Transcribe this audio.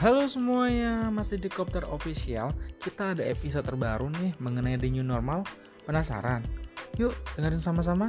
Halo semuanya, masih di Kopter Official. Kita ada episode terbaru nih mengenai the new normal. Penasaran? Yuk dengerin sama-sama.